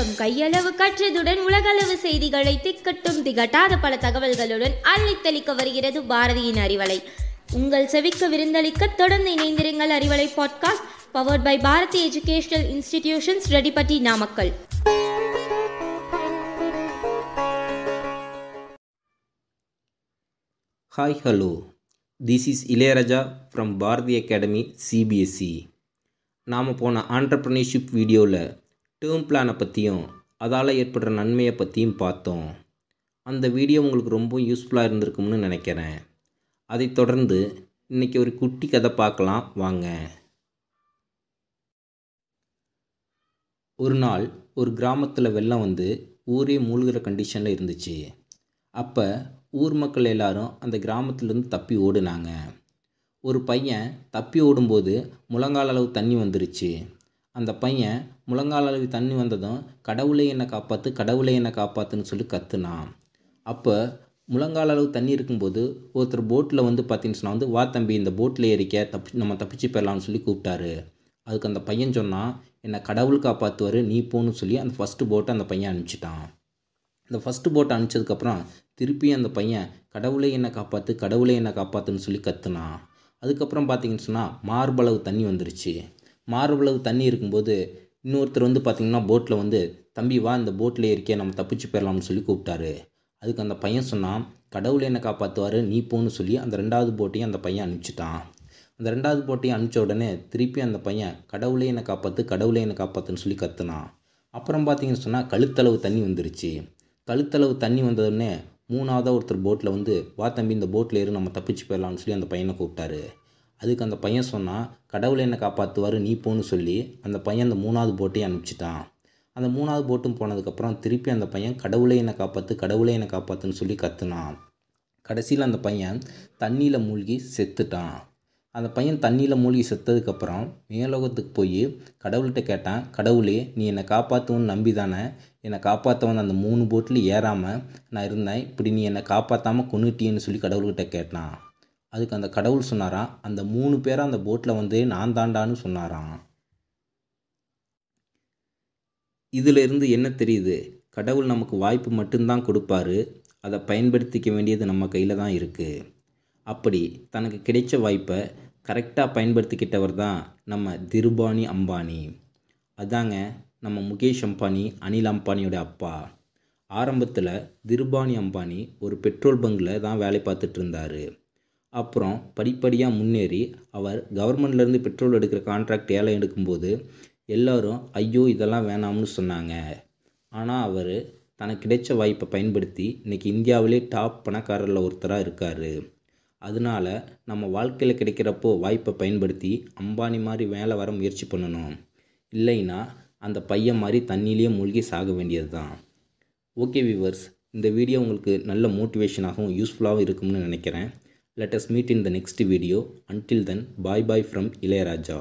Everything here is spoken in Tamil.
உலகம் கையளவு கற்றதுடன் உலகளவு செய்திகளை திக்கட்டும் திகட்டாத பல தகவல்களுடன் அள்ளித்தளிக்க வருகிறது பாரதியின் அறிவலை. உங்கள் செவிக்க விருந்தளிக்க தொடர்ந்து இணைந்திருங்கள் Arivalai podcast powered by Bharathi educational institutions Reddipatti Namakkal. Hi hello this is Ilaiyaraaja from Bharathi academy CBSE நாம் போன ஆண்டர்ப்ரனர்ஷிப் வீடியோவில் டேர்ம் பிளானை பற்றியும் அதால் ஏற்படுற நன்மையை பற்றியும் பார்த்தோம். அந்த வீடியோ உங்களுக்கு ரொம்ப யூஸ்ஃபுல்லாக இருந்திருக்கும்னு நினைக்கிறேன். அதைத் தொடர்ந்து இன்றைக்கி ஒரு குட்டி கதை பார்க்கலாம். வாங்க. ஒரு நாள் ஒரு கிராமத்தில் வெள்ளம் வந்து ஊரே மூழ்கிற கண்டிஷனில் இருந்துச்சு. அப்போ ஊர் மக்கள் எல்லாரும் அந்த கிராமத்துலேருந்து தப்பி ஓடுனாங்க. ஒரு பையன் தப்பி ஓடும்போது முழங்கால் அளவு தண்ணி வந்துருச்சு. அந்த பையன் முழங்கால் அளவு தண்ணி வந்ததும் கடவுளை என்னை காப்பாற்று கடவுளை என்னை காப்பாற்றுன்னு சொல்லி கத்துனான். அப்போ முழங்கால் அளவு தண்ணி இருக்கும்போது ஒருத்தர் போட்டில் வந்து பார்த்தீங்கன்னு சொன்னால் வந்து வா தம்பி இந்த போட்டில் ஏறிக்க தப்பி நம்ம தப்பிச்சு போயிடலாம்னு சொல்லி கூப்பிட்டாரு. அதுக்கு அந்த பையன் சொன்னால் என்னை கடவுள் காப்பாற்றுவார் நீ போன்னு சொல்லி அந்த ஃபஸ்ட்டு போட்டை அந்த பையன் அனுப்பிச்சிட்டான். அந்த ஃபஸ்ட்டு போட்டை அனுப்பிச்சதுக்கப்புறம் திருப்பி அந்த பையன் கடவுளை என்னை காப்பாற்று கடவுளை என்னை காப்பாற்றுன்னு சொல்லி கத்துனான். அதுக்கப்புறம் பார்த்தீங்கன்னு சொன்னால் மார்பளவு தண்ணி வந்துருச்சு. மார்பளவு தண்ணி இருக்கும்போது இன்னொருத்தர் வந்து பார்த்திங்கன்னா போட்டில் வந்து தம்பி வா இந்த போட்டில் இருக்கே நம்ம தப்பிச்சு போயிடலாம்னு சொல்லி கூப்பிட்டாரு. அதுக்கு அந்த பையன் சொன்னான் கடவுள் என்னை காப்பாற்றுவார் நீ போன்னு சொல்லி அந்த ரெண்டாவது போட்டையும் அந்த பையன் அனுப்பிச்சிட்டான். அந்த ரெண்டாவது போட்டையும் அனுப்பிச்ச உடனே திருப்பி அந்த பையன் கடவுளே என்னை காப்பாற்று கடவுளே என்னை காப்பாற்றுன்னு சொல்லி கத்துனான். அப்புறம் பார்த்தீங்கன்னு சொன்னால் கழுத்தளவு தண்ணி வந்துருச்சு. கழுத்தளவு தண்ணி வந்ததுடனே மூணாவதாக ஒருத்தர் போட்டில் வந்து வா தம்பி இந்த போட்டில் ஏறு நம்ம தப்பிச்சு போயிடலாம்னு சொல்லி அந்த பையனை கூப்பிட்டாரு. அதுக்கு அந்த பையன் சொன்னான் கடவுளை என்னை காப்பாற்றுவார் நீ போன்னு சொல்லி அந்த பையன் அந்த மூணாவது போட்டையும் அனுப்பிச்சிட்டான். அந்த மூணாவது போட்டும் போனதுக்கப்புறம் திருப்பி அந்த பையன் கடவுளை என்னை காப்பாற்று கடவுளை என்னை காப்பாற்றுன்னு சொல்லி கத்துனான். கடைசியில் அந்த பையன் தண்ணியில் மூழ்கி செத்துட்டான். அந்த பையன் தண்ணியில் மூழ்கி செத்ததுக்கப்புறம் மேலோகத்துக்கு போய் கடவுள்கிட்ட கேட்டான் கடவுளே நீ என்னை காப்பாற்றுவன்னு நம்பி தானே என்னை காப்பாற்ற வந்த அந்த மூணு போட்டில் ஏறாமல் நான் இருந்தேன். இப்படி நீ என்னை காப்பாற்றாமல் கொண்டுட்டியன்னு சொல்லி கடவுள்கிட்ட கேட்டான். அதுக்கு அந்த கடவுள் சொன்னாராம் அந்த மூணு பேரை அந்த போட்டில் வந்து நான் தாண்டான்னு சொன்னாராம் இதிலிருந்து என்ன தெரியுது? கடவுள் நமக்கு வாய்ப்பு மட்டும்தான் கொடுப்பாரு அதை பயன்படுத்திக்க வேண்டியது நம்ம கையில் தான் இருக்குது அப்படி தனக்கு கிடைச்ச வாய்ப்பை கரெக்டாக பயன்படுத்திக்கிட்டவர் தான் நம்ம திருபானி அம்பானி. அதாங்க நம்ம முகேஷ் அம்பானி அனில் அம்பானியோட அப்பா. ஆரம்பத்தில் திருபானி அம்பானி ஒரு பெட்ரோல் பங்கில் தான் வேலை பார்த்துட்டு இருந்தார். அப்புறம் படிப்படியாக முன்னேறி அவர் கவர்மெண்ட்லேருந்து பெட்ரோல் எடுக்கிற கான்ட்ராக்ட் ஏலம் எடுக்கும்போது எல்லோரும் ஐயோ இதெல்லாம் வேணாம்னு சொன்னாங்க. ஆனால் அவர் தனக்கு கிடைச்ச வாய்ப்பை பயன்படுத்தி இன்றைக்கி இந்தியாவிலே டாப் பணக்காரரில் ஒருத்தராக இருக்கார். அதனால நம்ம வாழ்க்கையில் கிடைக்கிறப்போ வாய்ப்பை பயன்படுத்தி அம்பானி மாதிரி வேலை வர முயற்சி பண்ணணும். இல்லைன்னா அந்த பையன் மாதிரி தண்ணியிலேயே மூழ்கி சாக வேண்டியது தான் ஓகே விவர்ஸ் இந்த வீடியோ உங்களுக்கு நல்ல மோட்டிவேஷனாகவும் யூஸ்ஃபுல்லாகவும் இருக்கும்னு நினைக்கிறேன். Let us meet in the next video. Until then, bye bye from Ilayaraja.